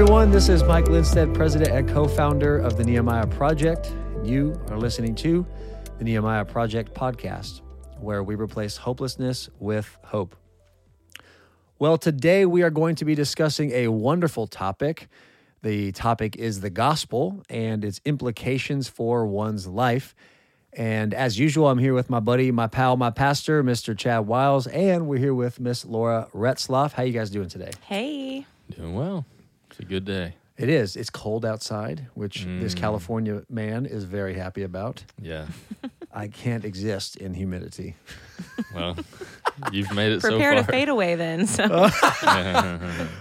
everyone. This is Mike Lindstedt, president and co founder of the Nehemiah Project. You are listening to the Nehemiah Project podcast, where we replace hopelessness with hope. Well, today we are going to be discussing a wonderful topic. The topic is the gospel and its implications for one's life. And as usual, I'm here with my buddy, my pal, my pastor, Mr. Chad Wiles, and we're here with Miss Laura Retzloff. How you guys doing today? Hey. Doing well. It's a good day. It is. It's cold outside, which this California man is very happy about. Yeah. I can't exist in humidity. Well, you've made it Prepare so to fade away then. So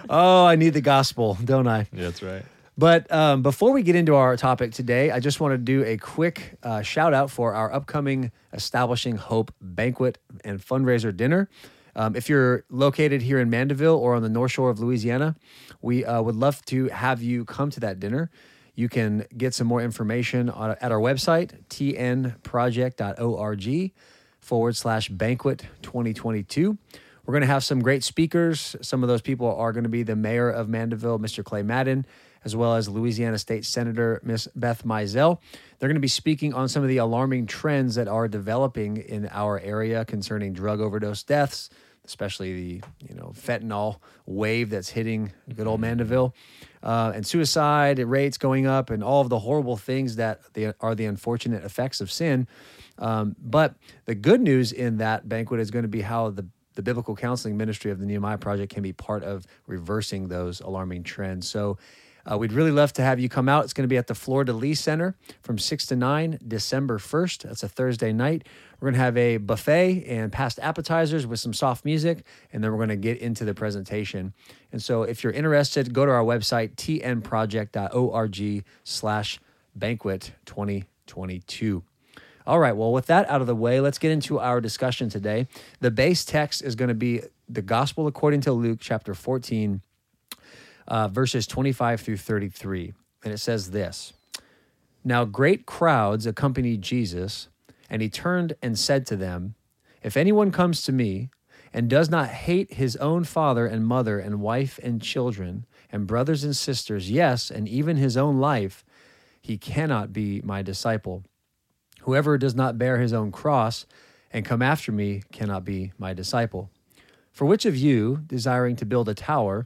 Oh, I need the gospel, don't I? Yeah, that's right. But um, before we get into our topic today, I just want to do a quick uh, shout out for our upcoming Establishing Hope banquet and fundraiser dinner. Um, if you're located here in Mandeville or on the North Shore of Louisiana, we uh, would love to have you come to that dinner. You can get some more information on, at our website, tnproject.org forward slash banquet 2022. We're going to have some great speakers. Some of those people are going to be the mayor of Mandeville, Mr. Clay Madden, as well as Louisiana State Senator Miss Beth Mizell. They're going to be speaking on some of the alarming trends that are developing in our area concerning drug overdose deaths, especially the you know fentanyl wave that's hitting good old Mandeville, uh, and suicide rates going up, and all of the horrible things that the, are the unfortunate effects of sin. Um, but the good news in that banquet is going to be how the the biblical counseling ministry of the Nehemiah Project can be part of reversing those alarming trends. So. Uh, we'd really love to have you come out. It's going to be at the Fleur de Lis Center from 6 to 9, December 1st. That's a Thursday night. We're going to have a buffet and passed appetizers with some soft music, and then we're going to get into the presentation. And so if you're interested, go to our website, tnproject.org slash banquet 2022. All right, well, with that out of the way, let's get into our discussion today. The base text is going to be the Gospel according to Luke, chapter 14, uh, verses 25 through 33. And it says this Now great crowds accompanied Jesus, and he turned and said to them, If anyone comes to me and does not hate his own father and mother and wife and children and brothers and sisters, yes, and even his own life, he cannot be my disciple. Whoever does not bear his own cross and come after me cannot be my disciple. For which of you, desiring to build a tower,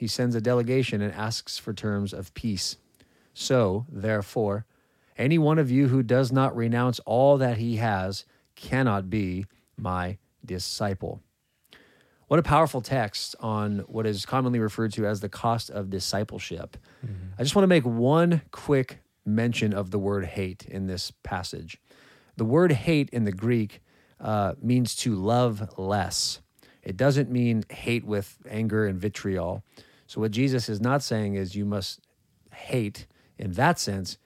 he sends a delegation and asks for terms of peace. So, therefore, any one of you who does not renounce all that he has cannot be my disciple. What a powerful text on what is commonly referred to as the cost of discipleship. I just want to make one quick mention of the word hate in this passage. The word hate in the Greek uh, means to love less. It doesn't mean hate with anger and vitriol. So, what Jesus is not saying is you must hate, in that sense,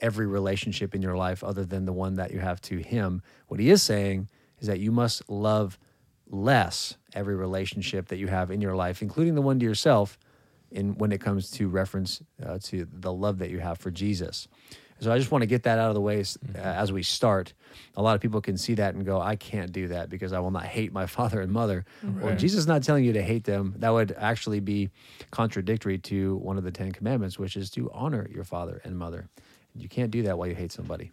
every relationship in your life other than the one that you have to Him. What He is saying is that you must love less every relationship that you have in your life, including the one to yourself, in when it comes to reference uh, to the love that you have for Jesus. So I just want to get that out of the way s- uh, as we start. A lot of people can see that and go, "I can't do that because I will not hate my father and mother." Well, Jesus is not telling you to hate them. That would actually be contradictory to one of the Ten Commandments, which is to honor your father and mother. You can't do that while you hate somebody.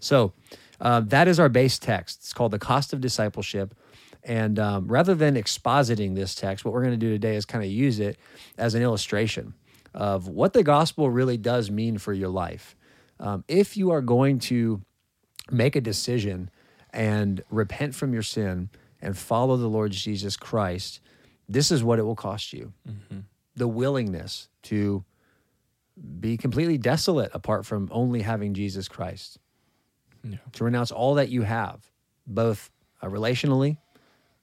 So uh, that is our base text. It's called the cost of discipleship. And um, rather than expositing this text, what we're going to do today is kind of use it as an illustration of what the gospel really does mean for your life. Um, if you are going to make a decision and repent from your sin and follow the Lord Jesus Christ, this is what it will cost you the willingness to be completely desolate apart from only having Jesus Christ, Yeah. to renounce all that you have, both uh, relationally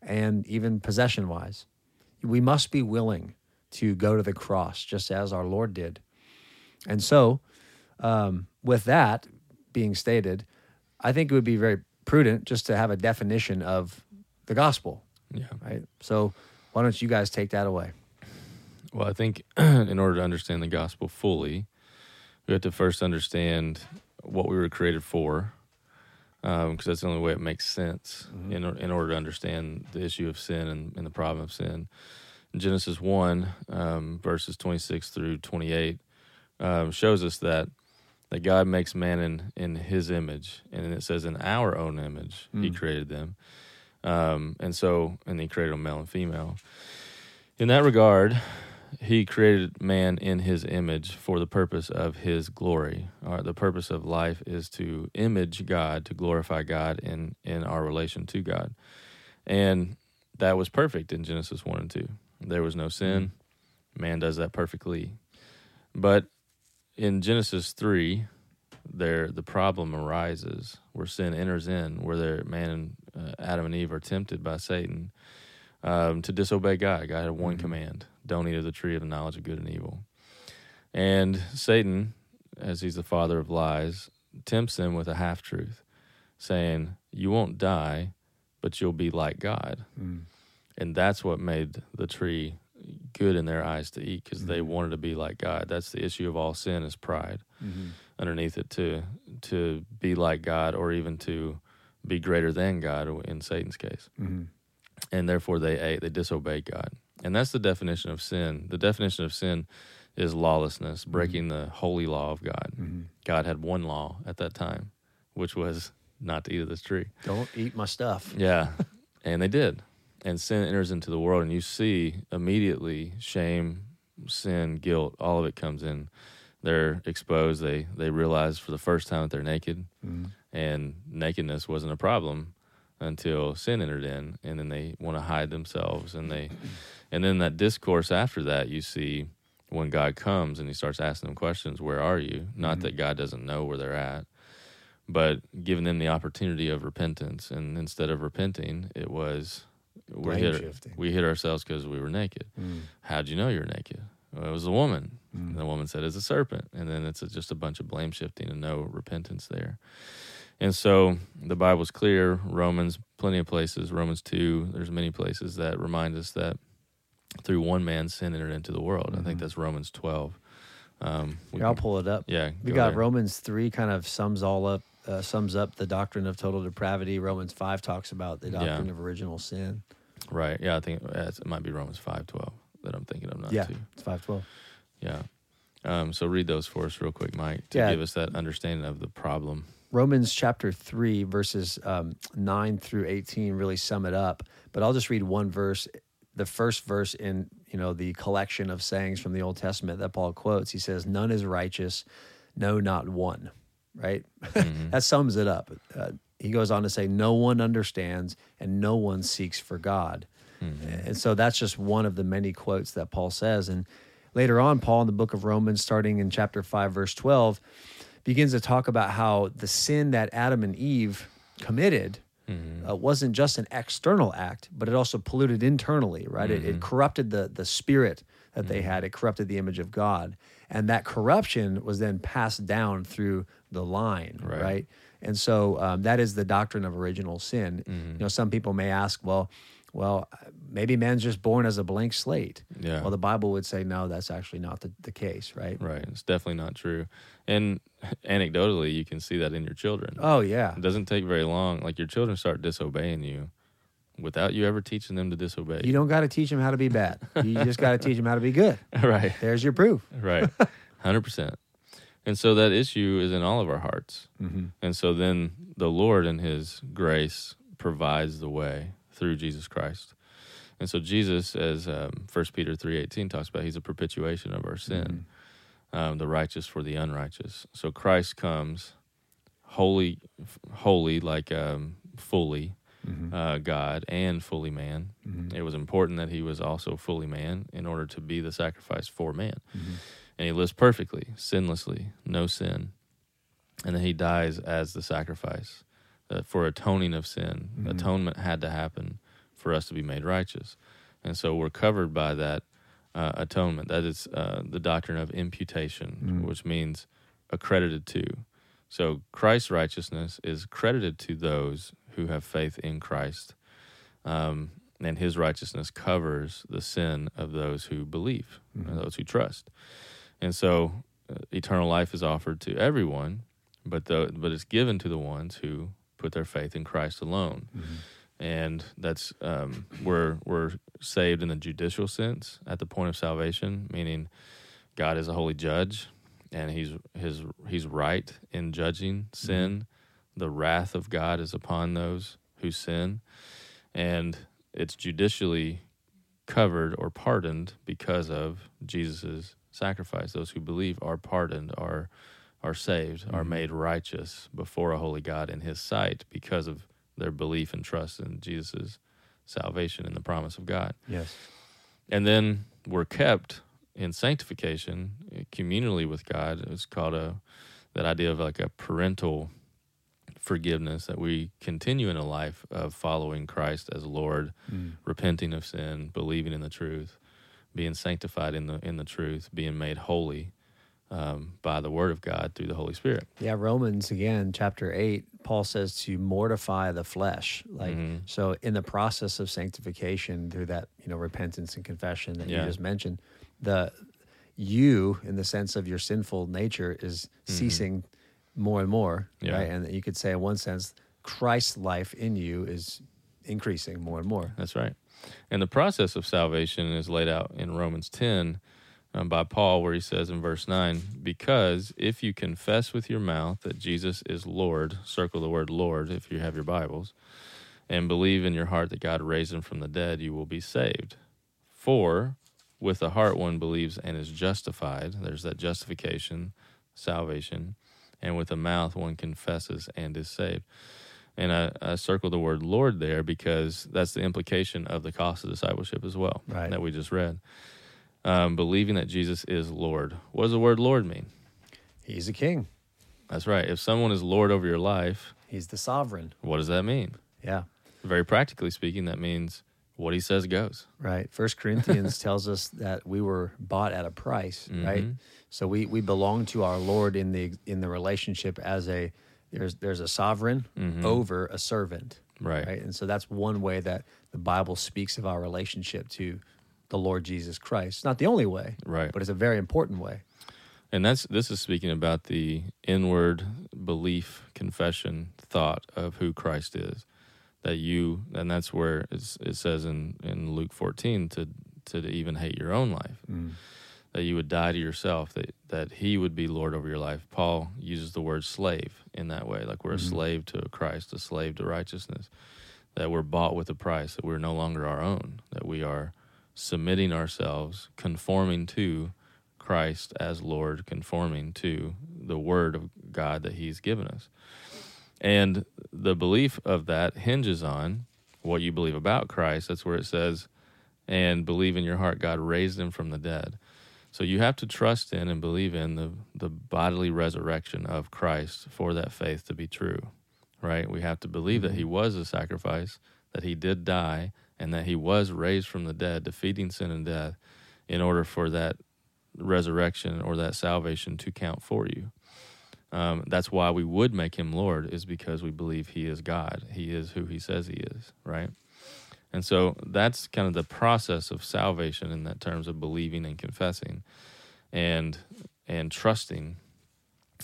and even possession wise. We must be willing to go to the cross just as our Lord did. And so, um, with that being stated, I think it would be very prudent just to have a definition of the gospel, Yeah. right? So why don't you guys take that away? Well, I think in order to understand the gospel fully, we have to first understand what we were created for, because that's the only way it makes sense in, in order to understand the issue of sin and, and the problem of sin. In Genesis 1, um, verses 26 through 28, um, shows us that that God makes man in, in his image. And it says, in our own image, he Mm. created them. Um, and so, and he created them male and female. In that regard, he created man in his image for the purpose of his glory. Or the purpose of life is to image God, to glorify God in, in our relation to God. And that was perfect in Genesis 1 and 2. There was no sin. Man does that perfectly. But in Genesis 3, there the problem arises where sin enters in, where there, man and uh, Adam and Eve are tempted by Satan um, to disobey God. God had one Mhm. command don't eat of the tree of the knowledge of good and evil. And Satan, as he's the father of lies, tempts them with a half truth, saying, You won't die, but you'll be like God. And that's what made the tree good in their eyes to eat because they Mhm. wanted to be like God. That's the issue of all sin is pride Mm-hmm. underneath it to to be like God or even to be greater than God in Satan's case. Mm-hmm. And therefore they ate, they disobeyed God. And that's the definition of sin. The definition of sin is lawlessness, breaking the holy law of God. Mm-hmm. God had one law at that time, which was not to eat of this tree. Don't eat my stuff. Yeah. and they did. And sin enters into the world, and you see immediately shame, sin, guilt, all of it comes in. They're exposed. They they realize for the first time that they're naked, Mm-hmm. and nakedness wasn't a problem until sin entered in, and then they want to hide themselves, and they, and then that discourse after that, you see when God comes and He starts asking them questions, "Where are you?" Not Mhm. that God doesn't know where they're at, but giving them the opportunity of repentance, and instead of repenting, it was we hit shifting. we hit ourselves because we were naked. Mm-hmm. How'd you know you're naked? Well, it was a woman. Mm. And the woman said, "It's a serpent," and then it's just a bunch of blame shifting and no repentance there. And so the Bible's clear. Romans, plenty of places. Romans two. There's many places that remind us that through one man sin entered into the world. I think Mhm. that's Romans twelve. Um, we Here, I'll pull it up. yeah, We go got there. Romans three kind of sums all up, uh, sums up the doctrine of total depravity. Romans five talks about the Yeah. doctrine of original sin. Right. Yeah, I think it might be Romans five twelve that I'm thinking of. Not yeah, two. it's five twelve. Yeah. Um, so read those for us real quick, Mike, to Yeah. give us that understanding of the problem. Romans chapter 3, verses um, 9 through 18 really sum it up. But I'll just read one verse. The first verse in you know the collection of sayings from the Old Testament that Paul quotes, he says, "None is righteous, no, not one." Right? Mhm. that sums it up. Uh, he goes on to say, "No one understands, and no one seeks for God." Mhm. And so that's just one of the many quotes that Paul says. And later on, Paul in the book of Romans, starting in chapter 5, verse 12, begins to talk about how the sin that Adam and Eve committed Mhm. uh, wasn't just an external act, but it also polluted internally, right? It, it Mhm. corrupted the, the spirit that they Mhm. had, it corrupted the image of God. And that corruption was then passed down through the line, Right. right? And so um, that is the doctrine of original sin. Mhm. You know, some people may ask, well, well, maybe man's just born as a blank slate. Yeah. Well, the Bible would say no, that's actually not the, the case, right? Right. It's definitely not true. And anecdotally, you can see that in your children. Oh yeah, It doesn't take very long. Like your children start disobeying you without you ever teaching them to disobey. you don't got to teach them how to be bad. You just got to teach them how to be good. right. There's your proof. Right. 100%. And so that issue is in all of our hearts. Mm-hmm. And so then the Lord in his grace provides the way through Jesus Christ. And so Jesus, as um, 1 Peter 3.18 talks about, he's a propitiation of our sin, um, the righteous for the unrighteous. So Christ comes holy, holy like um, fully Mm-hmm. uh, God and fully man. Mm-hmm. It was important that he was also fully man in order to be the sacrifice for man. Mm-hmm. And he lives perfectly, sinlessly, no sin. And then he dies as the sacrifice uh, for atoning of sin. Mhm. Atonement had to happen for us to be made righteous. And so we're covered by that uh, atonement. That is uh, the doctrine of imputation, Mhm. which means accredited to. So Christ's righteousness is credited to those who have faith in Christ, um, and His righteousness covers the sin of those who believe, Mhm. those who trust. And so, uh, eternal life is offered to everyone, but the, but it's given to the ones who put their faith in Christ alone. Mhm. And that's um, we're we're saved in the judicial sense at the point of salvation, meaning God is a holy judge, and he's his he's right in judging sin. The wrath of God is upon those who sin, and it's judicially covered or pardoned because of Jesus' sacrifice. Those who believe are pardoned, are are saved, are Mhm. made righteous before a holy God in His sight because of their belief and trust in Jesus' salvation and the promise of God. Yes. And then we're kept in sanctification communally with God. It's called a that idea of like a parental forgiveness that we continue in a life of following Christ as Lord, Mm. repenting of sin, believing in the truth, being sanctified in the in the truth, being made holy um, by the Word of God through the Holy Spirit. Yeah, Romans again, chapter eight, Paul says to mortify the flesh. Like Mhm. so in the process of sanctification through that, you know, repentance and confession that Yeah. you just mentioned, the you in the sense of your sinful nature is ceasing more and more. Mm-hmm. Yeah. Right. And you could say in one sense, Christ's life in you is increasing more and more. That's right. And the process of salvation is laid out in Romans 10 um, by Paul, where he says in verse 9, Because if you confess with your mouth that Jesus is Lord, circle the word Lord if you have your Bibles, and believe in your heart that God raised him from the dead, you will be saved. For with the heart one believes and is justified. There's that justification, salvation. And with the mouth one confesses and is saved. And I, I circled the word Lord there because that's the implication of the cost of discipleship as well Right. that we just read. Um, believing that Jesus is Lord. What does the word Lord mean? He's a king. That's right. If someone is Lord over your life, He's the sovereign. what does that mean? Yeah. Very practically speaking, that means what he says goes. Right. First Corinthians tells us that we were bought at a price, right? Mhm. So we we belong to our Lord in the in the relationship as a there's there's a sovereign Mhm. over a servant, Right. right? And so that's one way that the Bible speaks of our relationship to the Lord Jesus Christ. It's not the only way, Right. but it's a very important way. And that's this is speaking about the inward belief, confession, thought of who Christ is. That you, and that's where it's, it says in, in Luke 14 to to even hate your own life. That you would die to yourself. That that He would be Lord over your life. Paul uses the word slave in that way, like we're a Mhm. slave to Christ, a slave to righteousness. That we're bought with a price. That we're no longer our own. That we are submitting ourselves, conforming to Christ as Lord, conforming to the Word of God that He's given us. And the belief of that hinges on what you believe about Christ. That's where it says, and believe in your heart God raised him from the dead. So you have to trust in and believe in the, the bodily resurrection of Christ for that faith to be true, right? We have to believe that he was a sacrifice, that he did die, and that he was raised from the dead, defeating sin and death, in order for that resurrection or that salvation to count for you. Um, that's why we would make him Lord, is because we believe he is God. He is who he says he is, right? And so that's kind of the process of salvation in that terms of believing and confessing and and trusting,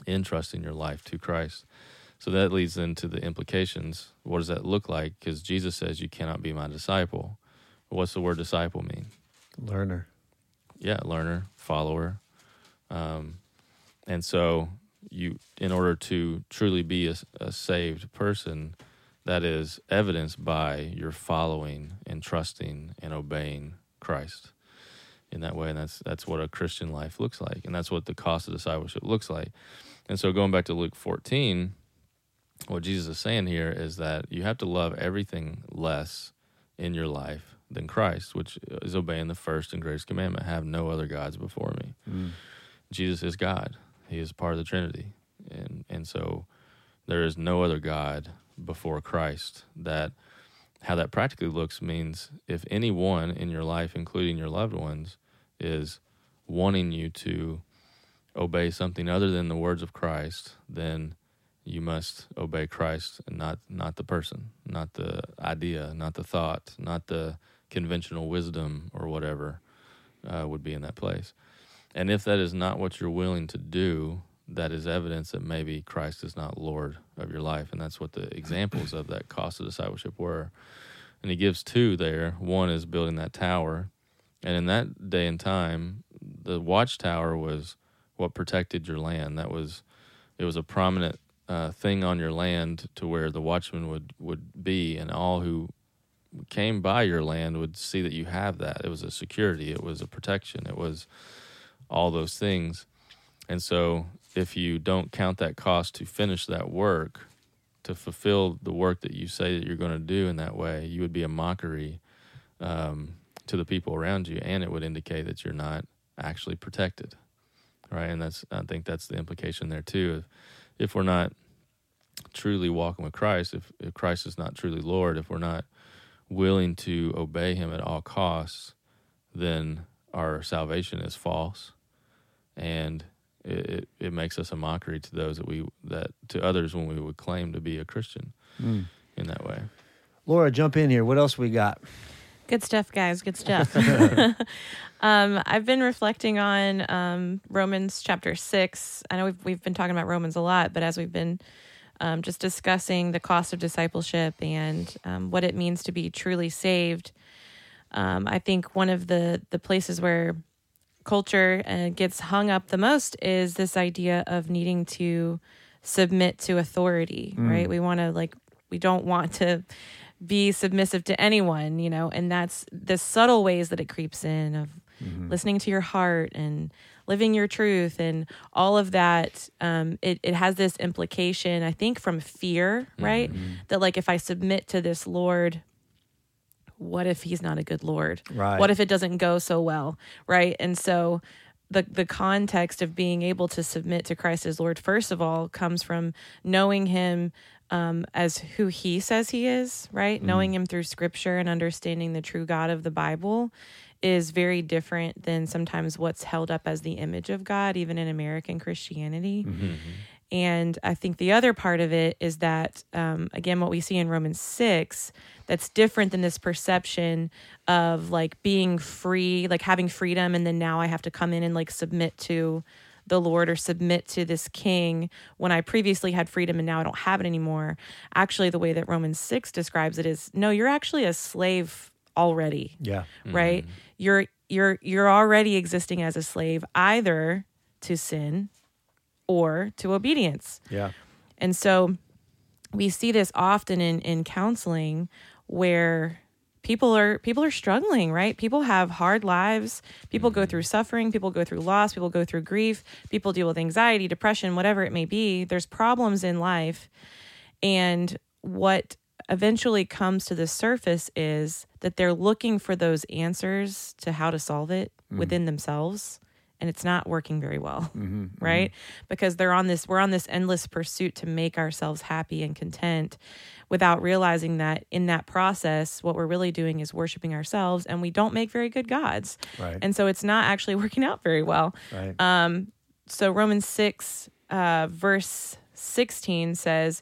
entrusting your life to Christ. So that leads into the implications. What does that look like? Because Jesus says you cannot be my disciple. What's the word disciple mean? Learner. yeah, learner, follower. Um, and so you, in order to truly be a, a saved person, that is evidenced by your following and trusting and obeying Christ in that way. And that's, that's what a Christian life looks like. And that's what the cost of discipleship looks like. And so going back to Luke 14, what Jesus is saying here is that you have to love everything less in your life than Christ, which is obeying the first and greatest commandment have no other gods before me. Mm. Jesus is God. He is part of the Trinity. And and so there is no other God before Christ. That how that practically looks means if anyone in your life, including your loved ones, is wanting you to obey something other than the words of Christ, then you must obey Christ and not not the person, not the idea, not the thought, not the conventional wisdom or whatever uh, would be in that place. And if that is not what you're willing to do, that is evidence that maybe Christ is not Lord of your life. And that's what the examples of that cost of discipleship were. And he gives two there. One is building that tower. And in that day and time, the watchtower was what protected your land. That was, it was a prominent uh, thing on your land to where the watchman would, would be, and all who came by your land would see that you have that. It was a security, it was a protection, it was all those things. And so if you don't count that cost to finish that work, to fulfill the work that you say that you're going to do in that way, you would be a mockery um, to the people around you, and it would indicate that you're not actually protected, right? And that's I think that's the implication there too. If, if we're not truly walking with Christ, if, if Christ is not truly Lord, if we're not willing to obey Him at all costs, then our salvation is false, and it, it makes us a mockery to those that we that to others when we would claim to be a Christian mm. in that way. Laura, jump in here. What else we got? Good stuff, guys. Good stuff. um, I've been reflecting on um, Romans chapter six. I know we've we've been talking about Romans a lot, but as we've been um, just discussing the cost of discipleship and um, what it means to be truly saved, um, I think one of the the places where culture uh, gets hung up the most is this idea of needing to submit to authority, mm. right? We want to like we don't want to be submissive to anyone, you know, and that's the subtle ways that it creeps in of mm-hmm. listening to your heart and living your truth and all of that. Um, it, it has this implication, I think, from fear, right? Mm-hmm. That like if I submit to this Lord, what if he's not a good lord right what if it doesn't go so well right and so the the context of being able to submit to Christ as Lord first of all comes from knowing him um, as who he says he is, right? Mm. Knowing him through scripture and understanding the true God of the Bible is very different than sometimes what's held up as the image of God, even in American Christianity. Mm-hmm. And I think the other part of it is that, um, again, what we see in Romans 6, that's different than this perception of like being free, like having freedom. And then now I have to come in and like submit to the Lord or submit to this king when I previously had freedom and now I don't have it anymore. Actually, the way that Romans 6 describes it is no, you're actually a slave already. Yeah. Right? Mm-hmm. You're you're you're already existing as a slave either to sin or to obedience. Yeah. And so we see this often in in counseling where people are people are struggling, right? People have hard lives. People go through suffering, people go through loss, people go through grief, people deal with anxiety, depression, whatever it may be. There's problems in life. And what eventually comes to the surface is that they're looking for those answers to how to solve it mm. within themselves and it's not working very well mm-hmm, mm-hmm. right mm-hmm. because they're on this we're on this endless pursuit to make ourselves happy and content without realizing that in that process what we're really doing is worshiping ourselves and we don't make very good gods right and so it's not actually working out very well right um so romans 6 uh verse 16 says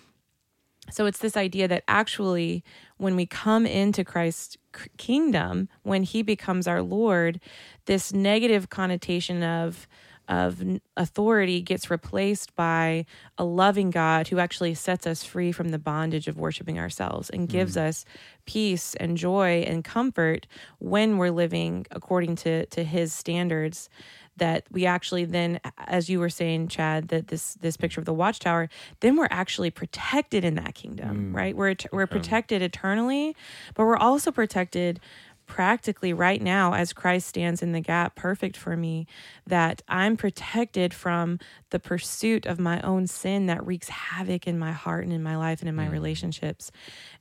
So it's this idea that actually, when we come into Christ's kingdom, when He becomes our Lord, this negative connotation of of authority gets replaced by a loving God who actually sets us free from the bondage of worshiping ourselves and gives mm. us peace and joy and comfort when we're living according to to His standards that we actually then as you were saying chad that this this picture of the watchtower then we're actually protected in that kingdom mm. right we're we're protected eternally but we're also protected practically right now as Christ stands in the gap perfect for me that I'm protected from the pursuit of my own sin that wreaks havoc in my heart and in my life and in my Mm. relationships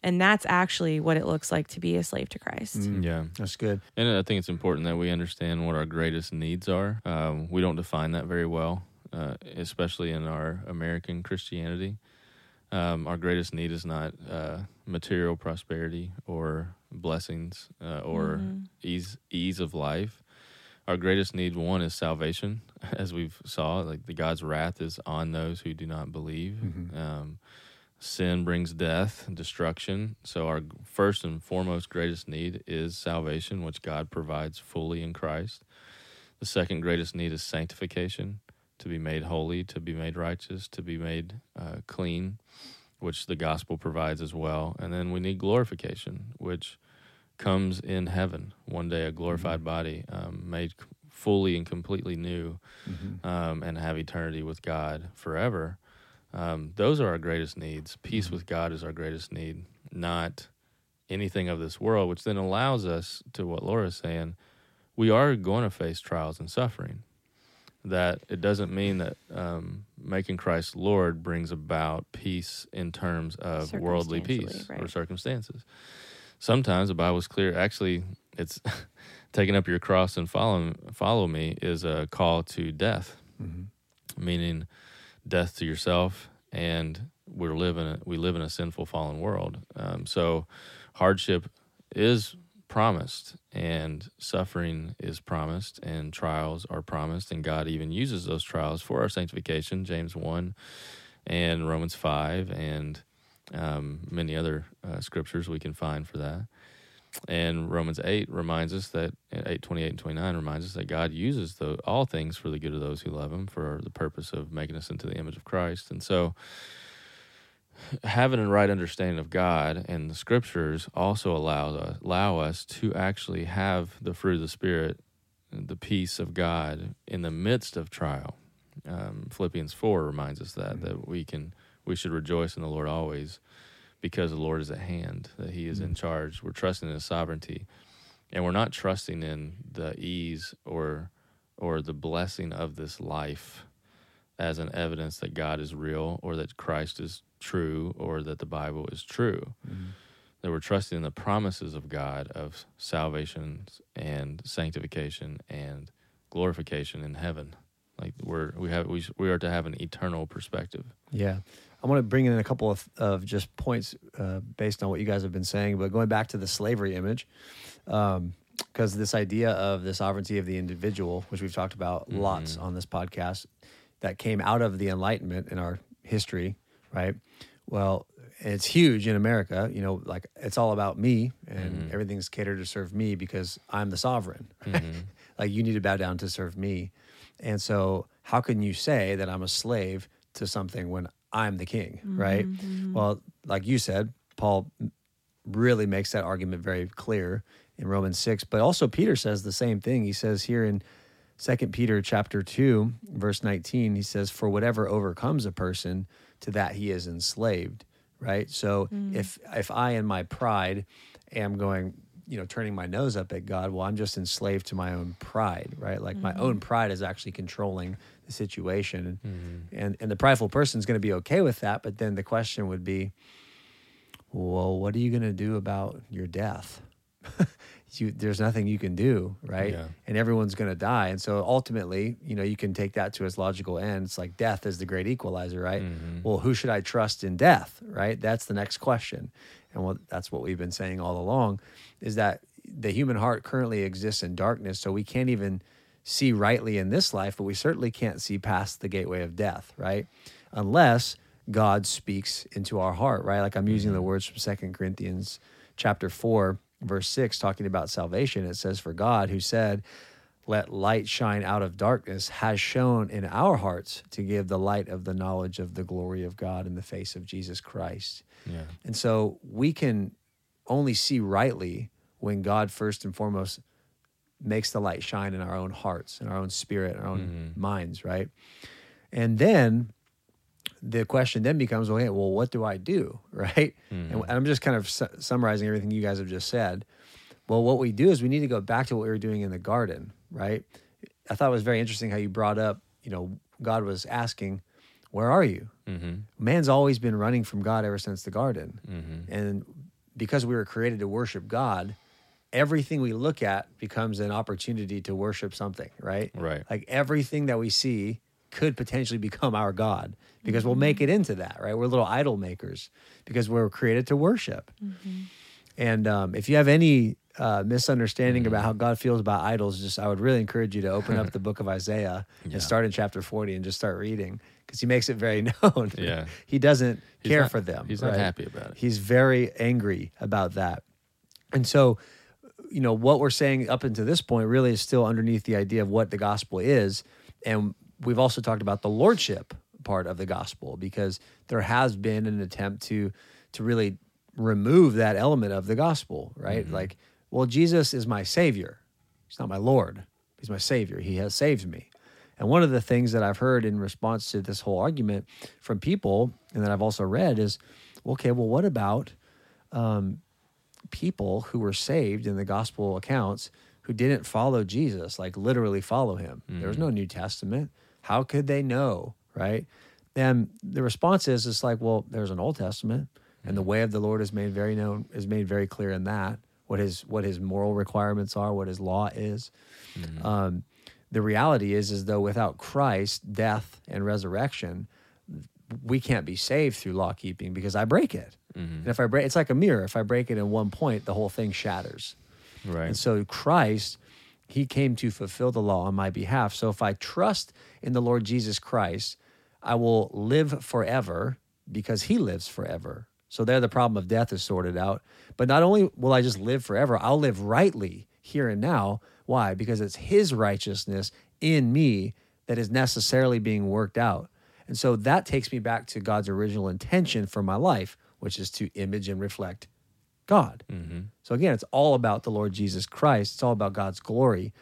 and that's actually what it looks like to be a slave to Christ Mm, Yeah. that's good. And I think it's important that we understand what our greatest needs are. Um, we don't define that very well, uh, especially in our American Christianity. Um, our greatest need is not uh, material prosperity or blessings uh, or Mhm. ease ease of life. Our greatest need, one, is salvation, as we've saw. Like the God's wrath is on those who do not believe. Mhm. Um, sin brings death and destruction. So our first and foremost greatest need is salvation, which God provides fully in Christ. The second greatest need is sanctification, to be made holy, to be made righteous, to be made uh, clean, which the gospel provides as well. And then we need glorification, which comes in heaven one day, a glorified body, um, made fully and completely new Mhm. um, and have eternity with God forever. Um, those are our greatest needs. Peace Mhm. with God is our greatest need, not anything of this world, which then allows us to what Laura's saying. We are going to face trials and suffering. That it doesn't mean that um, making Christ Lord brings about peace in terms of worldly peace Circumstantially, or circumstances. Sometimes the Bible's clear. Actually, it's taking up your cross and follow follow me is a call to death Mhm. meaning death to yourself and we're living we live in a sinful fallen world um, so hardship is promised and suffering is promised and trials are promised and god even uses those trials for our sanctification james 1 and romans 5 and um, many other uh, scriptures we can find for that and Romans 8 reminds us that 8 28 and 29 reminds us that God uses the, all things for the good of those who love him for the purpose of making us into the image of Christ. And so having a right understanding of God and the scriptures also allows us, allow us to actually have the fruit of the spirit, the peace of God in the midst of trial. Um, Philippians 4 reminds us that that we can we should rejoice in the Lord always because the Lord is at hand, that He is in Mm. charge. We're trusting in His sovereignty, and we're not trusting in the ease or or the blessing of this life as an evidence that God is real or that Christ is true or that the Bible is true. Mhm. That we're trusting in the promises of God of salvation and sanctification and glorification in heaven. Like we're we have we we are to have an eternal perspective. Yeah. I want to bring in a couple of, of just points uh, based on what you guys have been saying, but going back to the slavery image, because this idea of the sovereignty of the individual, which we've talked about lots Mhm. on this podcast, that came out of the Enlightenment in our history, right? Well, it's huge in America. You know, like it's all about me and Mhm. everything's catered to serve me because I'm the sovereign. Mhm. like you need to bow down to serve me. And so, how can you say that I'm a slave to something when I'm the king, right? Mhm. Well, like you said, Paul really makes that argument very clear in Romans 6, but also Peter says the same thing. He says here in 2 Peter chapter 2, verse 19, he says for whatever overcomes a person, to that he is enslaved, right? So Mm. if if I in my pride am going you know turning my nose up at god well i'm just enslaved to my own pride right? Like my own pride is actually controlling the situation. And and the prideful person is going to be okay with that but then the question would be well what are you going to do about your death you, there's nothing you can do right? Yeah. and everyone's going to die. And so ultimately you know you can take that to its logical end. It's like death is the great equalizer right? Mhm. well who should i trust in death right? That's the next question. And what that's what we've been saying all along is that the human heart currently exists in darkness so we can't even see rightly in this life but we certainly can't see past the gateway of death right? Unless god speaks into our heart right? Like i'm using the words from Second corinthians chapter 4 verse 6 talking about salvation it says for god who said let light shine out of darkness has shown in our hearts to give the light of the knowledge of the glory of God in the face of Jesus Christ. Yeah. And so we can only see rightly when God first and foremost makes the light shine in our own hearts, in our own spirit, in our own Mhm. minds, right? And then the question then becomes, okay, well, what do I do, right? And Mhm. I'm just kind of su- summarizing everything you guys have just said. Well, what we do is we need to go back to what we were doing in the garden, right? I thought it was very interesting how you brought up, you know, God was asking, Where are you? Mm-hmm. Man's always been running from God ever since the garden. Mm-hmm. And because we were created to worship God, everything we look at becomes an opportunity to worship something, right? Right. Like everything that we see could potentially become our God because we'll make it into that, right? We're little idol makers because we're created to worship. And um, if you have any uh, misunderstanding about how God feels about idols, just I would really encourage you to open up the book of Isaiah Yeah. and start in chapter 40 and just start reading because he makes it very known. Yeah. he doesn't He's care not- for them. he's not happy about it. He's very angry about that. And so, you know, what we're saying up until this point really is still underneath the idea of what the gospel is. And we've also talked about the lordship part of the gospel because there has been an attempt to to really remove that element of the gospel, right? Like, well, Jesus is my savior. He's not my lord. He's my savior. He has saved me. And one of the things that I've heard in response to this whole argument from people, and that I've also read, is okay, well, what about um, people who were saved in the gospel accounts who didn't follow Jesus, like literally follow him? There was no New Testament. How could they know, right? And the response is, it's like, well, there's an Old Testament, and the mm-hmm. way of the Lord is made very known, is made very clear in that what his what his moral requirements are, what his law is. Mm-hmm. Um, the reality is, is though without Christ, death and resurrection, we can't be saved through law keeping because I break it. Mm-hmm. And if I break, it's like a mirror. If I break it in one point, the whole thing shatters. Right. And so Christ, he came to fulfill the law on my behalf. So if I trust in the Lord Jesus Christ, I will live forever because he lives forever. So there the problem of death is sorted out. But not only will I just live forever, I'll live rightly here and now. Why? Because it's his righteousness in me that is necessarily being worked out. And so that takes me back to God's original intention for my life, which is to image and reflect God. Mm-hmm. So again, it's all about the Lord Jesus Christ. It's all about God's glory.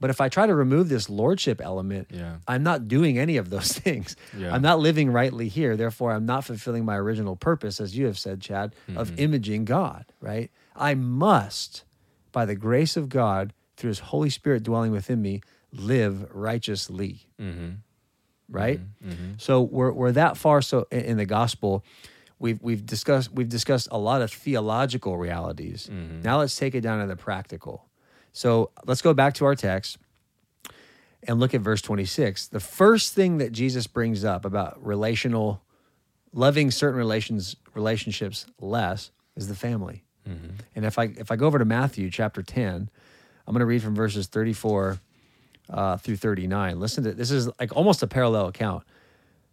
But if I try to remove this lordship element, Yeah. I'm not doing any of those things. Yeah. I'm not living rightly here. Therefore, I'm not fulfilling my original purpose, as you have said, Chad, of mm-hmm. imaging God, right? I must, by the grace of God, through his Holy Spirit dwelling within me, live righteously mm-hmm. right? Mm-hmm. So we're we're that far so in the gospel. We've we've discussed we've discussed a lot of theological realities. Now let's take it down to the practical. So let's go back to our text and look at verse 26. The first thing that Jesus brings up about relational loving certain relations relationships less is the family. And if I if I go over to Matthew chapter 10, I'm going to read from verses 34 uh, through 39. Listen to this is like almost a parallel account,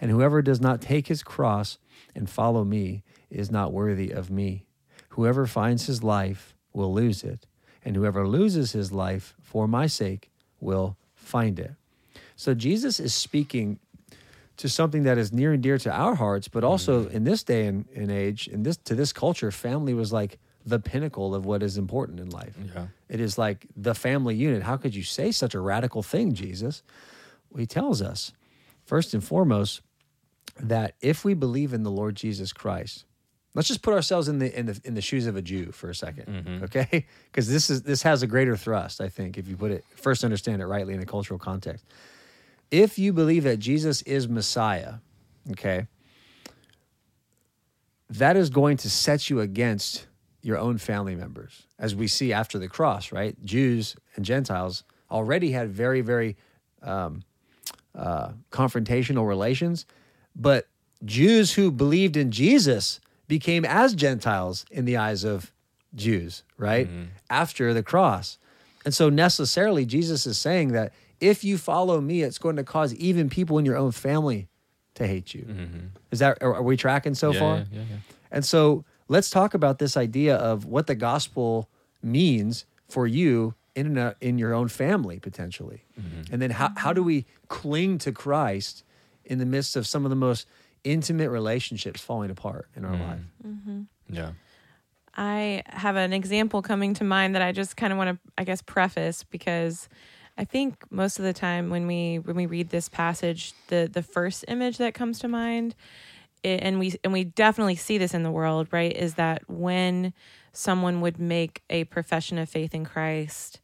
And whoever does not take his cross and follow me is not worthy of me. Whoever finds his life will lose it, and whoever loses his life for my sake will find it. So Jesus is speaking to something that is near and dear to our hearts, but also mm. in this day and, and age, in this to this culture, family was like the pinnacle of what is important in life. Yeah. It is like the family unit. How could you say such a radical thing, Jesus? Well, he tells us, first and foremost, that if we believe in the Lord Jesus Christ, let's just put ourselves in the in the in the shoes of a Jew for a 2nd okay? Because this is this has a greater thrust, I think, if you put it first understand it rightly in a cultural context. If you believe that Jesus is Messiah, okay, that is going to set you against your own family members, as we see after the cross, right? Jews and Gentiles already had very, very um, uh, confrontational relations, but Jews who believed in Jesus became as Gentiles in the eyes of Jews, right? After the cross. And so necessarily, Jesus is saying that if you follow me, it's going to cause even people in your own family to hate you. Is that, are, we tracking so yeah, far? Yeah, yeah, yeah. And so let's talk about this idea of what the gospel means for you in in your own family potentially. Mm-hmm. And then how how do we cling to Christ in the midst of some of the most intimate relationships falling apart in our Mm. life? Yeah. I have an example coming to mind that I just kind of want to, I guess, preface because I think most of the time when we when we read this passage, the the first image that comes to mind, i- and we and we definitely see this in the world, right, is that when someone would make a profession of faith in Christ,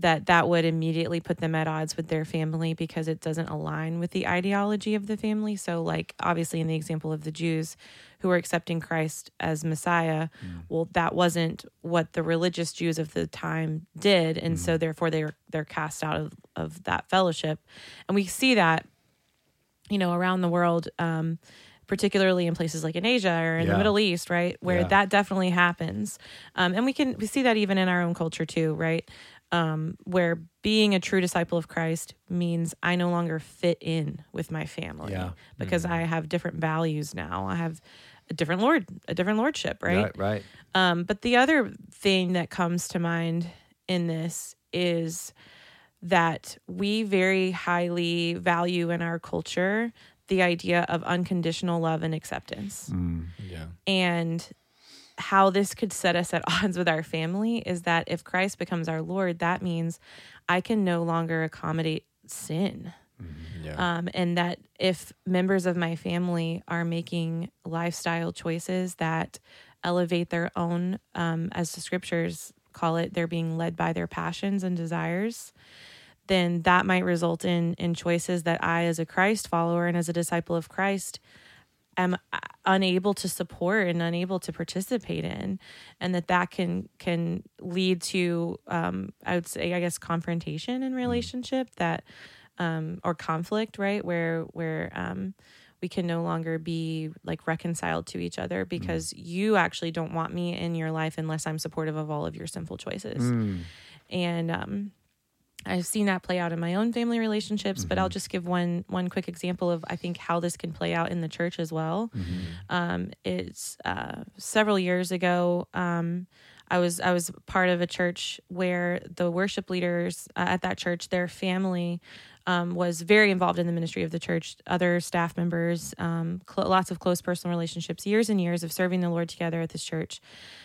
that that would immediately put them at odds with their family because it doesn't align with the ideology of the family. So, like obviously in the example of the Jews who were accepting Christ as Messiah, well, that wasn't what the religious Jews of the time did, and so therefore they were they're cast out of of that fellowship, and we see that you know around the world. Um, particularly in places like in Asia or in Yeah. the Middle East, right, where Yeah. that definitely happens, um, and we can we see that even in our own culture too, right? Um, where being a true disciple of Christ means I no longer fit in with my family Yeah. because I have different values now. I have a different Lord, a different lordship, right? Right. right. Um, but the other thing that comes to mind in this is that we very highly value in our culture the idea of unconditional love and acceptance. Yeah. And how this could set us at odds with our family is that if Christ becomes our Lord, that means I can no longer accommodate sin. Yeah. Um, and that if members of my family are making lifestyle choices that elevate their own, um, as the scriptures call it, they're being led by their passions and desires, then that might result in in choices that I, as a Christ follower and as a disciple of Christ, am uh, unable to support and unable to participate in, and that that can can lead to, um, I would say, I guess, confrontation in relationship that um, or conflict, right? Where where um, we can no longer be like reconciled to each other because you actually don't want me in your life unless I'm supportive of all of your sinful choices. And um, I've seen that play out in my own family relationships, but I'll just give one one quick example of I think how this can play out in the church as well. Um, it's uh, several years ago. Um, I was I was part of a church where the worship leaders uh, at that church, their family um, was very involved in the ministry of the church. Other staff members, um, cl- lots of close personal relationships, years and years of serving the Lord together at this church.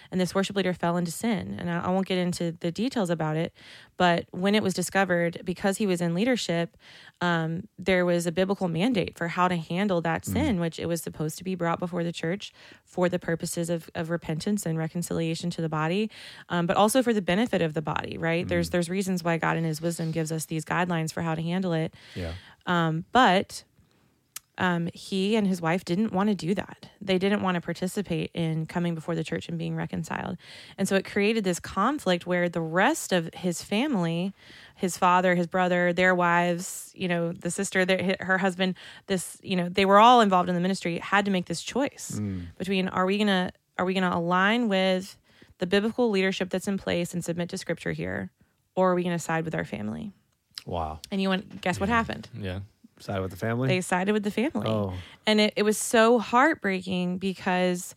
And this worship leader fell into sin, and I, I won't get into the details about it. But when it was discovered, because he was in leadership, um, there was a biblical mandate for how to handle that sin, which it was supposed to be brought before the church for the purposes of, of repentance and reconciliation to the body, um, but also for the benefit of the body. Right? There's there's reasons why God in His wisdom gives us these guidelines for how to handle it. Yeah. Um, but um, he and his wife didn't want to do that. They didn't want to participate in coming before the church and being reconciled. And so it created this conflict where the rest of his family, his father, his brother, their wives, you know, the sister, their, her husband, this, you know, they were all involved in the ministry, had to make this choice between are we going to are we going to align with the biblical leadership that's in place and submit to scripture here or are we going to side with our family? Wow. And you want guess what happened? Yeah. Side with the family. they sided with the family. Oh. And it, it was so heartbreaking because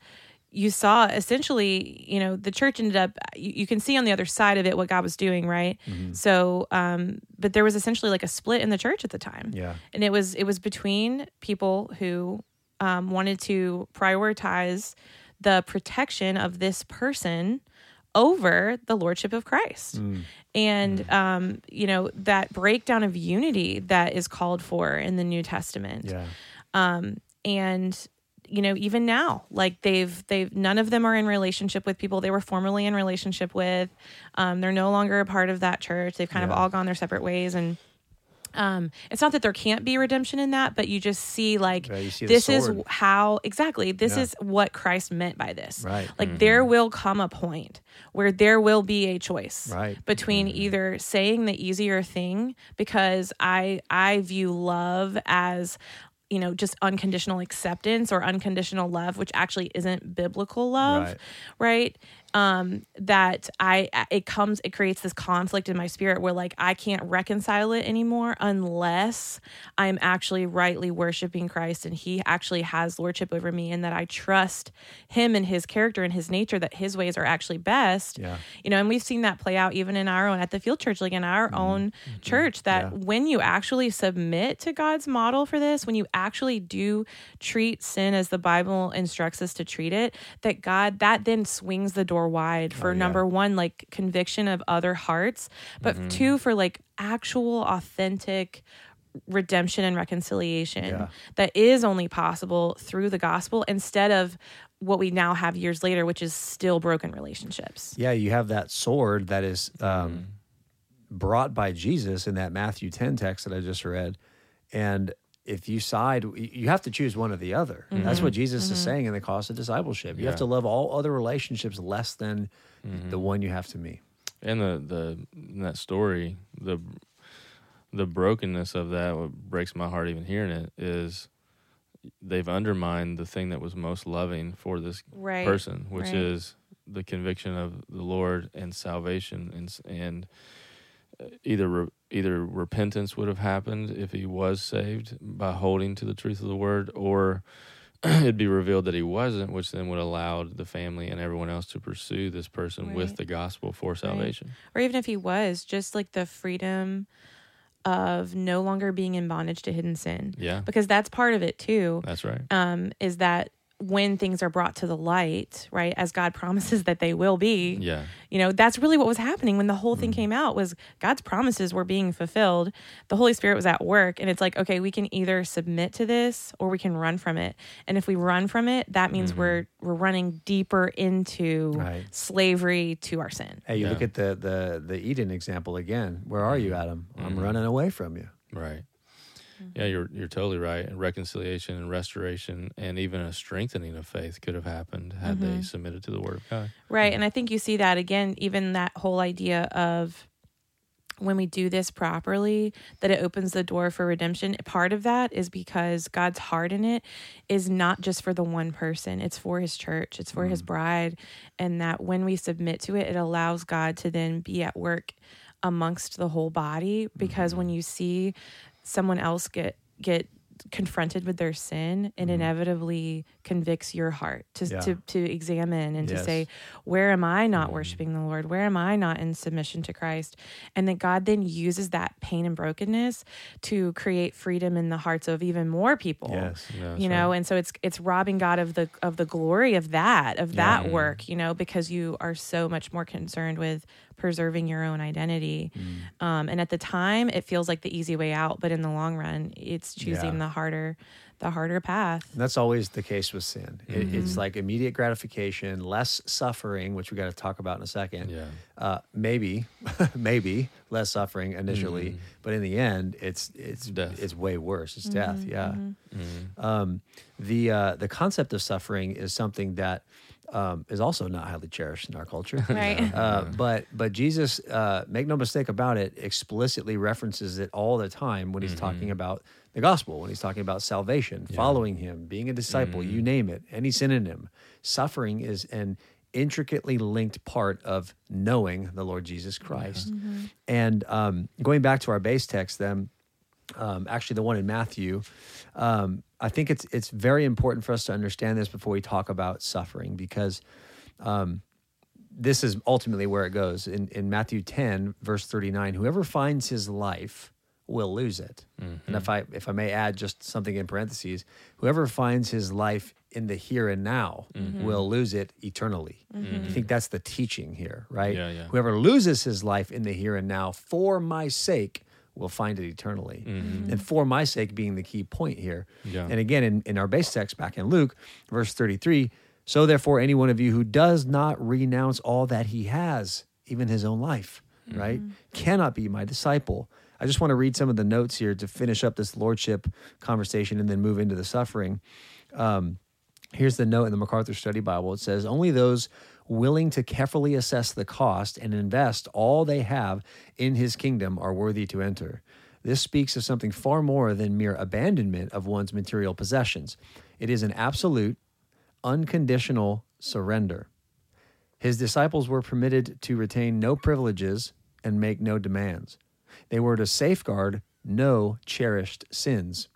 you saw essentially, you know, the church ended up, you, you can see on the other side of it what God was doing, right? So, um, but there was essentially like a split in the church at the time. Yeah. And it was, it was between people who um, wanted to prioritize the protection of this person over the lordship of Christ. And, um, you know, that breakdown of unity that is called for in the New Testament. Yeah. Um, and, you know, even now, like they've, they've, none of them are in relationship with people they were formerly in relationship with. Um, they're no longer a part of that church. They've kind Yeah. of all gone their separate ways. And, um, it's not that there can't be redemption in that, but you just see like Yeah, see this is how exactly this Yeah. is what Christ meant by this. Right. Like there will come a point where there will be a choice Right. between either saying the easier thing because I I view love as you know just unconditional acceptance or unconditional love which actually isn't biblical love Right. right, um, that I it comes it creates this conflict in my spirit where like I can't reconcile it anymore unless I'm actually rightly worshiping Christ and He actually has lordship over me, and that I trust Him and His character and His nature that His ways are actually best. Yeah. You know, and we've seen that play out even in our own at the Field Church, like in our own church, that Yeah. when you actually submit to God's model for this, when you actually do treat sin as the Bible instructs us to treat it, that God that then swings the door wide for yeah. number one, like conviction of other hearts, but two, for like actual authentic redemption and reconciliation Yeah. that is only possible through the gospel instead of what we now have years later, which is still broken relationships. Yeah, you have that sword that is um, Mm-hmm. brought by Jesus in that Matthew 10 text that I just read. And if you side, you have to choose one or the other. That's what Jesus is saying in the cost of discipleship. You have to love all other relationships less than Mm-hmm. the one you have to me. And the the in that story, the the brokenness of that, what breaks my heart even hearing it, is they've undermined the thing that was most loving for this Right. person, which right. is the conviction of the Lord and salvation, and s- and uh, either re, either repentance would have happened if he was saved by holding to the truth of the word, or it'd be revealed that he wasn't, which then would allow the family and everyone else to pursue this person with the gospel for salvation. or even if he was just like the freedom of no longer being in bondage to hidden sin. Yeah, because that's part of it too. That's right. um is that when things are brought to the light right as god promises that they will be Yeah, you know that's really what was happening when the whole Mm. thing came out was god's promises were being fulfilled the holy spirit was at work and it's like okay we can either submit to this or we can run from it and if we run from it that means Mm-hmm. we're we're running deeper into Right. slavery to our sin Hey, you look at the, the, the Eden example again. Where are you, Adam? I'm running away from you. right. Mm-hmm. Yeah, you're you're totally right. And reconciliation and restoration and even a strengthening of faith could have happened had Mm-hmm. they submitted to the word of God. Right. And I think you see that again, even that whole idea of when we do this properly, that it opens the door for redemption. Part of that is because God's heart in it is not just for the one person, it's for his church, it's for his bride. And that when we submit to it, it allows God to then be at work amongst the whole body. Because when you see someone else get, get, confronted with their sin it inevitably convicts your heart to, Yeah. to to examine and to say where am I Mm-hmm. not worshiping the Lord? Where am I not in submission to Christ? And that God then uses that pain and brokenness to create freedom in the hearts of even more people. Yes. Yeah, that's You know, right. and so it's it's robbing God of the of the glory of that, of that Mm-hmm. work, you know, because you are so much more concerned with preserving your own identity. Mm. Um, and at the time it feels like the easy way out, but in the long run, it's choosing Yeah. the harder the harder path. And that's always the case with sin. Mm-hmm. it's like immediate gratification, less suffering, which we got to talk about in a second. Yeah. Uh, maybe, maybe less suffering initially, but in the end, it's it's Mm-hmm. Death. it's way worse. It's death. Yeah. Mm-hmm. Um, the uh, the concept of suffering is something that um, is also not highly cherished in our culture. Right. Uh, but but Jesus, uh, make no mistake about it, explicitly references it all the time when he's Mm-hmm. talking about the gospel, when he's talking about salvation, following him, being a disciple, you Mm-hmm. name it, any synonym. Suffering is an intricately linked part of knowing the Lord Jesus Christ. And um, going back to our base text, then um, actually the one in Matthew. Um, I think it's it's very important for us to understand this before we talk about suffering because um, this is ultimately where it goes in in Matthew ten verse thirty nine. Whoever finds his life will lose it. And if I if I may add just something in parentheses, whoever finds his life in the here and now will lose it eternally. I think that's the teaching here, right? Yeah, yeah. Whoever loses his life in the here and now for my sake will find it eternally. And for my sake being the key point here. Yeah. And again, in, in our base text back in Luke, verse 33, so therefore, any one of you who does not renounce all that he has, even his own life, right, cannot be my disciple. I just want to read some of the notes here to finish up this lordship conversation and then move into the suffering. Um, Here's the note in the MacArthur Study Bible. It says, Only those willing to carefully assess the cost and invest all they have in his kingdom are worthy to enter. This speaks of something far more than mere abandonment of one's material possessions. It is an absolute, unconditional surrender. His disciples were permitted to retain no privileges and make no demands. They were to safeguard no cherished sins,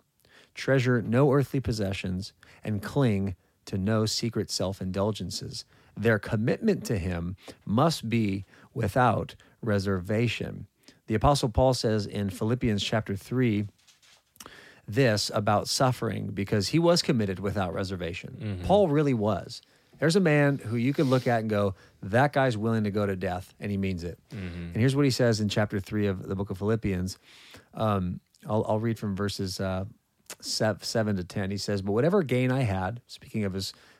treasure no earthly possessions, and cling to no secret self indulgences. Their commitment to Him must be without reservation. The Apostle Paul says in Philippians chapter 3 this about suffering because he was committed without reservation. Paul really was. There's a man who you could look at and go, that guy's willing to go to death, and he means it. And here's what he says in chapter 3 of the book of Philippians. Um, I'll, I'll read from verses uh, 7 to 10. He says, But whatever gain I had, speaking of his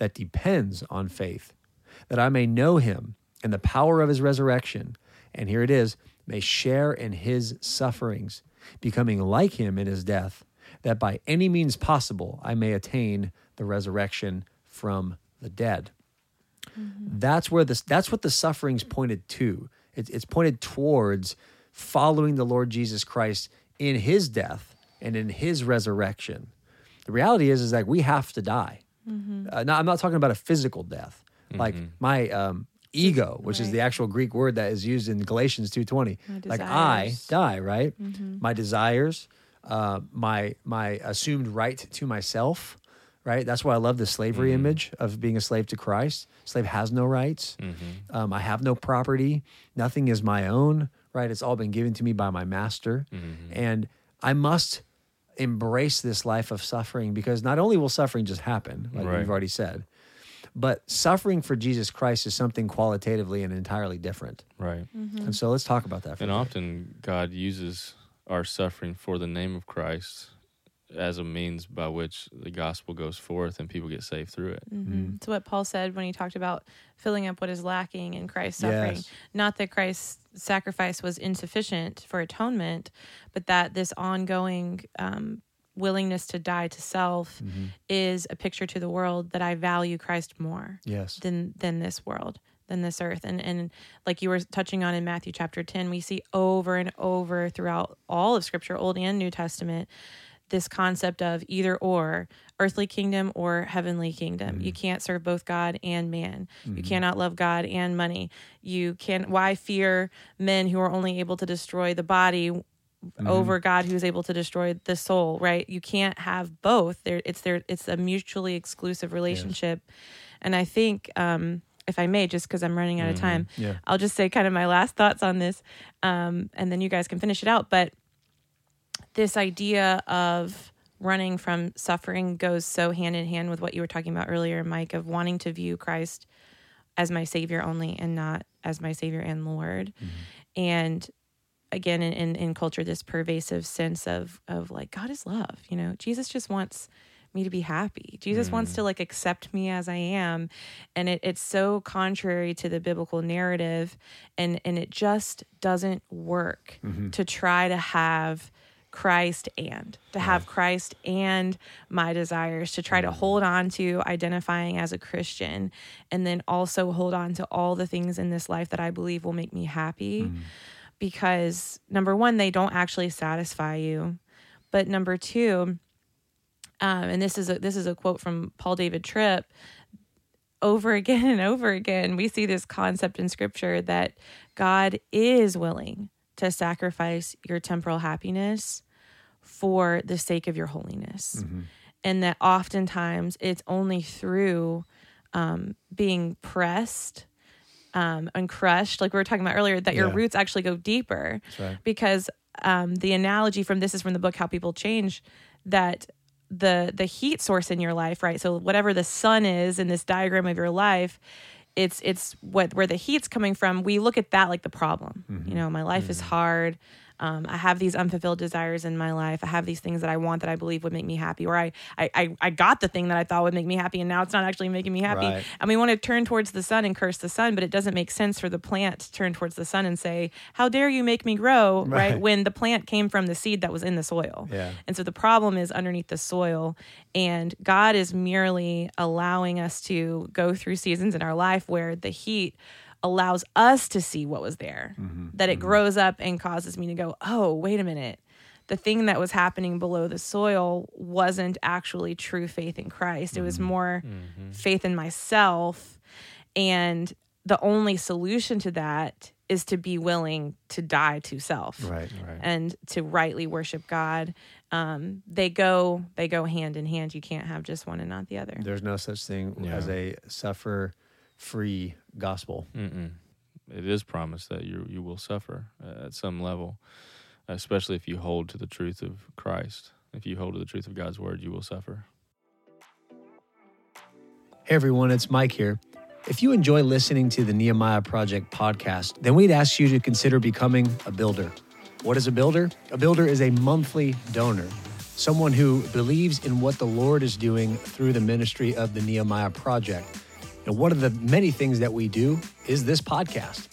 that depends on faith, that I may know him and the power of his resurrection, and here it is, may share in his sufferings, becoming like him in his death, that by any means possible I may attain the resurrection from the dead. Mm-hmm. That's where this that's what the sufferings pointed to. It's, it's pointed towards following the Lord Jesus Christ in his death and in his resurrection. The reality is is that we have to die. Uh, now, I'm not talking about a physical death. Like my um, ego, which is the actual Greek word that is used in Galatians 2:20. Like I die, right? My desires, uh, my my assumed right to myself, right? That's why I love the slavery image of being a slave to Christ. Slave has no rights. Um, I have no property. Nothing is my own, right? It's all been given to me by my master, and I must embrace this life of suffering because not only will suffering just happen, like Right. we've already said, but suffering for Jesus Christ is something qualitatively and entirely different. Right. And so let's talk about that. For And often God uses our suffering for the name of Christ as a means by which the gospel goes forth and people get saved through it. Mm-hmm. It's what Paul said when he talked about filling up what is lacking in Christ's suffering. Yes. Not that Christ's sacrifice was insufficient for atonement, but that this ongoing um, willingness to die to self Mm-hmm. is a picture to the world that I value Christ more Yes. than than this world than this earth and and like you were touching on in Matthew chapter 10 we see over and over throughout all of scripture old and new testament this concept of either or earthly kingdom or heavenly kingdom you can't serve both god and man you cannot love god and money you can why fear men who are only able to destroy the body over God who is able to destroy the soul, right? You can't have both. There it's there it's a mutually exclusive relationship. And I think um if I may, just because I'm running out of time, Yeah. I'll just say kind of my last thoughts on this, um, and then you guys can finish it out. But this idea of running from suffering goes so hand in hand with what you were talking about earlier, Mike, of wanting to view Christ as my Savior only and not as my Savior and Lord. Mm-hmm. And again, in, in, in culture, this pervasive sense of of like God is love. You know, Jesus just wants me to be happy. Jesus mm. wants to like accept me as I am. And it, it's so contrary to the biblical narrative and and it just doesn't work mm-hmm. to try to have Christ and to have Christ and my desires to try to hold on to identifying as a Christian and then also hold on to all the things in this life that I believe will make me happy. Because number one they don't actually satisfy you. But number two um, and this is a this is a quote from Paul David Tripp over again and over again we see this concept in scripture that God is willing to sacrifice your temporal happiness for the sake of your holiness and that oftentimes it's only through um, being pressed um, and crushed like we were talking about earlier that your Yeah. roots actually go deeper right. because um, the analogy from this is from the book how people change that the the heat source in your life right so whatever the sun is in this diagram of your life it's it's what where the heat's coming from. We look at that like the problem. You mm-hmm. know my life is mm-hmm. hard um, I have these unfulfilled desires in my life. I have these things that I want that I believe would make me happy, or I, I, I, I got the thing that I thought would make me happy, and now it's not actually making me happy. Right. And we want to turn towards the sun and curse the sun, but it doesn't make sense for the plant to turn towards the sun and say, "How dare you make me grow?" Right? Right. When the plant came from the seed that was in the soil. Yeah. And so the problem is underneath the soil, and God is merely allowing us to go through seasons in our life where the heat allows us to see what was there. Mm-hmm. That it mm-hmm. grows up and causes me to go, oh, wait a minute. The thing that was happening below the soil wasn't actually true faith in Christ. It was mm-hmm. more faith in myself. And the only solution to that is to be willing to die to self Right. Right. and to rightly worship God. Um, they go they go hand in hand. You can't have just one and not the other. There's no such thing Yeah. as a suffer free gospel. Mm-mm. It is promised that you you will suffer uh, at some level, especially if you hold to the truth of Christ. If you hold to the truth of God's word, you will suffer. Hey everyone, it's Mike here. If you enjoy listening to the Nehemiah Project podcast, then we'd ask you to consider becoming a builder. What is a builder? A builder is a monthly donor, someone who believes in what the Lord is doing through the ministry of the Nehemiah Project. And one of the many things that we do is this podcast.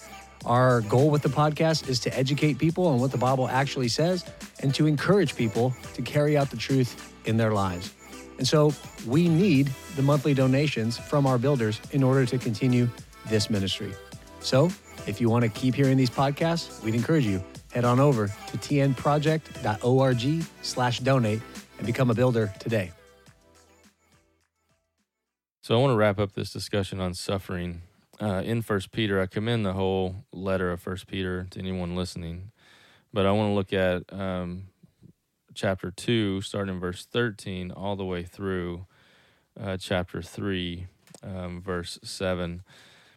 Our goal with the podcast is to educate people on what the Bible actually says and to encourage people to carry out the truth in their lives. And so we need the monthly donations from our builders in order to continue this ministry. So if you want to keep hearing these podcasts, we'd encourage you head on over to tnproject.org slash donate and become a builder today. So I want to wrap up this discussion on suffering. Uh, in First Peter, I commend the whole letter of First Peter to anyone listening, but I want to look at um, chapter two, starting in verse thirteen, all the way through uh, chapter three, um, verse seven,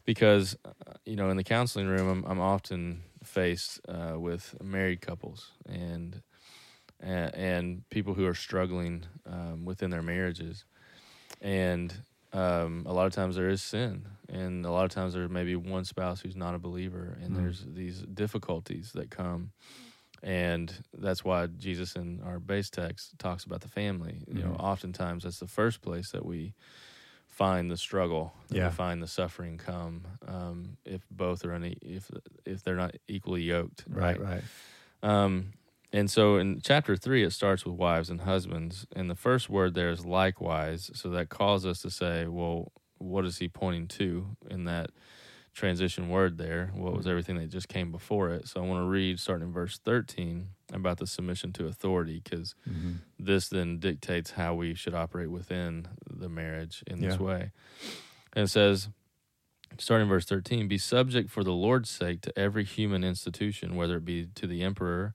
because uh, you know in the counseling room, I'm, I'm often faced uh, with married couples and and, and people who are struggling um, within their marriages, and um, a lot of times there is sin, and a lot of times there's maybe one spouse who's not a believer, and Mm. there's these difficulties that come, and that's why Jesus in our base text talks about the family. You know, Mhm. oftentimes that's the first place that we find the struggle, that Yeah. we find the suffering come um, if both are une- if if they're not equally yoked, Right, right. um, and so in chapter three, it starts with wives and husbands. And the first word there is likewise. So that calls us to say, well, what is he pointing to in that transition word there? What was everything that just came before it? So I want to read, starting in verse 13, about the submission to authority, because Mm-hmm. this then dictates how we should operate within the marriage in this Yeah. way. And it says, starting in verse 13, be subject for the Lord's sake to every human institution, whether it be to the emperor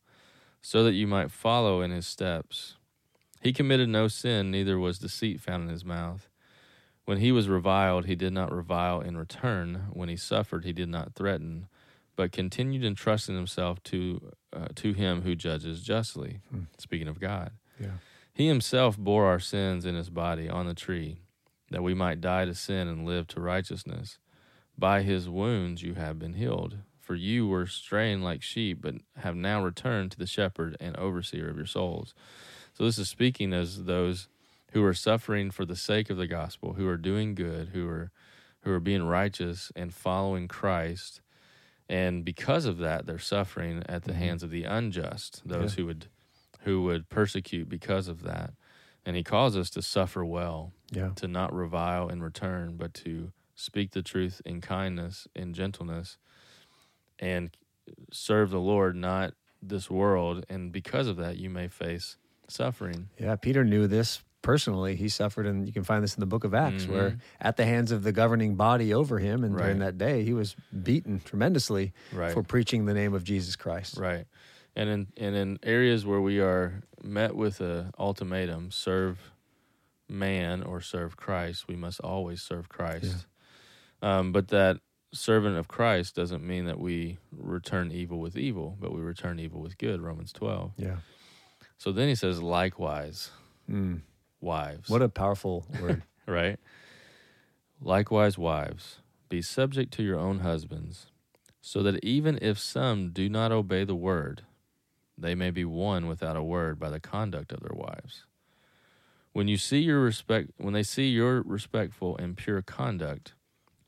so that you might follow in his steps. He committed no sin, neither was deceit found in his mouth. When he was reviled, he did not revile in return. When he suffered, he did not threaten, but continued entrusting himself to uh, to him who judges justly. Hmm. Speaking of God. Yeah. He himself bore our sins in his body on the tree, that we might die to sin and live to righteousness. By his wounds you have been healed. For you were straying like sheep, but have now returned to the shepherd and overseer of your souls. So this is speaking as those who are suffering for the sake of the gospel, who are doing good, who are who are being righteous and following Christ. And because of that, they're suffering at the Mhm. hands of the unjust, those Yeah. who would who would persecute because of that. And he calls us to suffer well, Yeah. to not revile in return, but to speak the truth in kindness, in gentleness, and serve the Lord, not this world. And because of that, you may face suffering. Yeah. Peter knew this personally. He suffered, and you can find this in the book of Acts, where Mhm. at the hands of the governing body over him, and during that day, he was beaten tremendously Right. for preaching the name of Jesus Christ. Right. And in and in areas where we are met with a ultimatum, serve man or serve Christ, we must always serve Christ. Um, but that servant of Christ doesn't mean that we return evil with evil, but we return evil with good, Romans 12. Yeah. So then he says, likewise, Mm. wives. What a powerful word. right? Likewise, wives, be subject to your own husbands, so that even if some do not obey the word, they may be won without a word by the conduct of their wives. When you see your respect, when they see your respectful and pure conduct,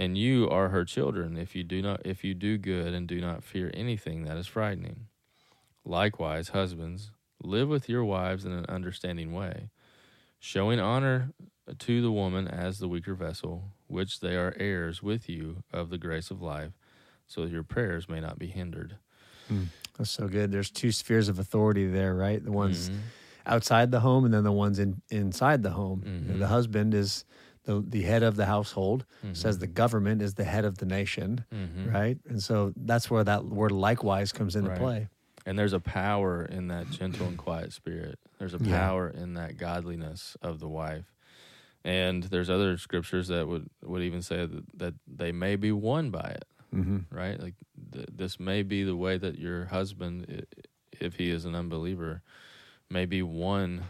And you are her children if you do not if you do good and do not fear anything that is frightening. Likewise, husbands, live with your wives in an understanding way, showing honor to the woman as the weaker vessel, which they are heirs with you of the grace of life, so that your prayers may not be hindered. That's so good. There's two spheres of authority there, right? The ones Mhm. outside the home and then the ones in inside the home. Mhm. The husband is the the head of the household. Says the government is the head of the nation, Mhm. right? And so that's where that word likewise comes into Right. play. And there's a power in that gentle and quiet spirit. There's a Yeah. power in that godliness of the wife. And there's other scriptures that would, would even say that, that they may be won by it, hmm right? Like th- this may be the way that your husband, if he is an unbeliever, may be won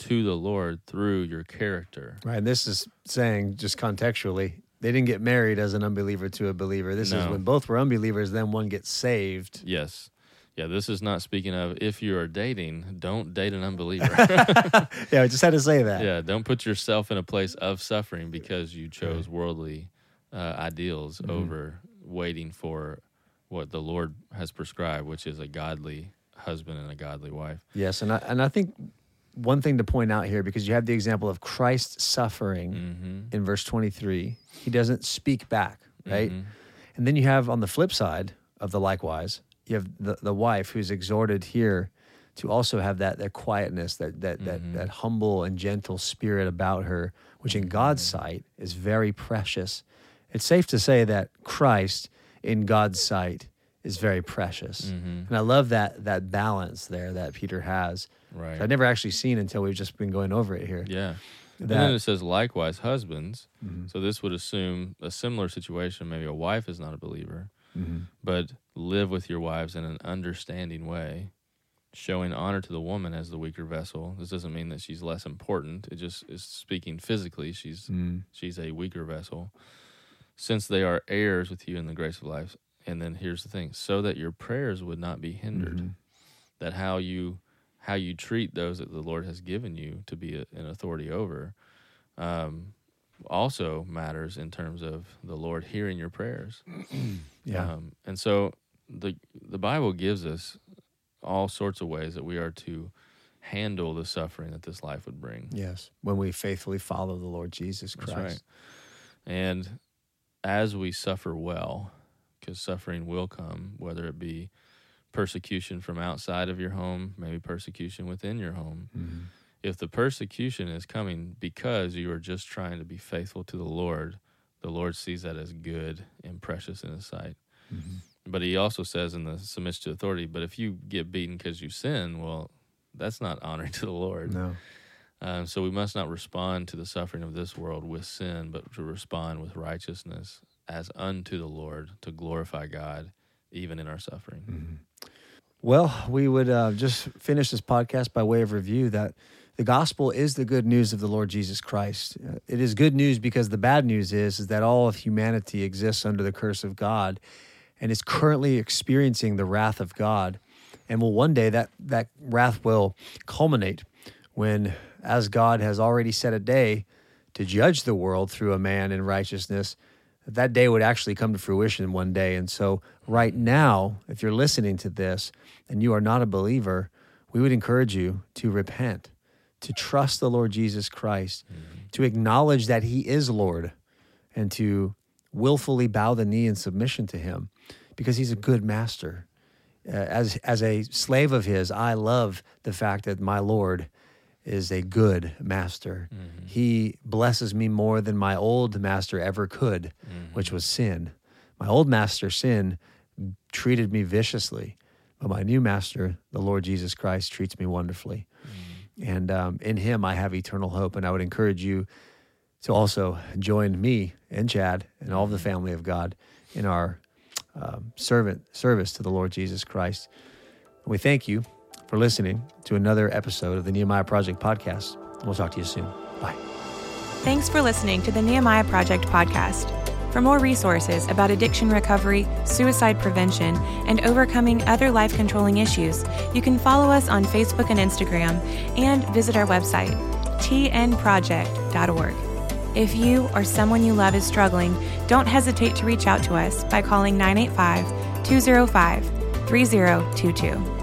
to the Lord through your character. Right. And this is saying just contextually, they didn't get married as an unbeliever to a believer. This is when both were unbelievers, then one gets saved. Yes. Yeah, this is not speaking of if you are dating, don't date an unbeliever. Yeah, I just had to say that. Yeah, don't put yourself in a place of suffering because you chose worldly uh, ideals Mm-hmm. over waiting for what the Lord has prescribed, which is a godly husband and a godly wife. Yes, and I, and I think one thing to point out here because you have the example of Christ suffering Mm-hmm. in verse 23. He doesn't speak back, right? Mhm. And then you have on the flip side of the likewise, you have the, the wife who's exhorted here to also have that that quietness, that that Mhm. that that humble and gentle spirit about her, which in God's Mm-hmm. sight is very precious. It's safe to say that Christ in God's sight is very precious. Mhm. And I love that that balance there that Peter has. Right. I've never actually seen until we've just been going over it here. Yeah. and then it says, likewise, husbands. Mhm. So this would assume a similar situation. Maybe a wife is not a believer, Mhm. but live with your wives in an understanding way, showing honor to the woman as the weaker vessel. This doesn't mean that she's less important. It just is speaking physically. She's Mm. she's a weaker vessel, since they are heirs with you in the grace of life. And then here's the thing: so that your prayers would not be hindered. Mhm. That how you how you treat those that the Lord has given you to be a, an authority over, um, also matters in terms of the Lord hearing your prayers. Yeah. Um, and so the the Bible gives us all sorts of ways that we are to handle the suffering that this life would bring. yes. When we faithfully follow the Lord Jesus Christ. right. And as we suffer well, because suffering will come, whether it be persecution from outside of your home, maybe persecution within your home. Mhm. If the persecution is coming because you are just trying to be faithful to the Lord, the Lord sees that as good and precious in His sight. Mhm. But He also says in the submission to authority, but if you get beaten because you sin, well, that's not honoring to the Lord. No. Um, so we must not respond to the suffering of this world with sin, but to respond with righteousness as unto the Lord to glorify God, even in our suffering. Well, we would uh, just finish this podcast by way of review that the gospel is the good news of the Lord Jesus Christ. Uh, it is good news because the bad news is, is that all of humanity exists under the curse of God and is currently experiencing the wrath of God. And will one day that, that wrath will culminate when, as God has already set a day to judge the world through a man in righteousness, that day would actually come to fruition one day. And so, right now, if you're listening to this and you are not a believer, we would encourage you to repent, to trust the Lord Jesus Christ, mm-hmm. to acknowledge that He is Lord, and to willfully bow the knee in submission to Him because He's a good master. Uh, as, as a slave of His, I love the fact that my Lord is a good master. Mm-hmm. He blesses me more than my old master ever could, mm-hmm. which was sin. My old master, sin, treated me viciously, but my new master, the Lord Jesus Christ, treats me wonderfully. Mm-hmm. And um, in him, I have eternal hope. And I would encourage you to also join me and Chad and all of the mm-hmm. family of God in our um, servant service to the Lord Jesus Christ. We thank you for listening to another episode of the Nehemiah Project podcast. We'll talk to you soon. Bye. Thanks for listening to the Nehemiah Project podcast. For more resources about addiction recovery, suicide prevention, and overcoming other life controlling issues, you can follow us on Facebook and Instagram and visit our website, tnproject.org. If you or someone you love is struggling, don't hesitate to reach out to us by calling 985 205 3022.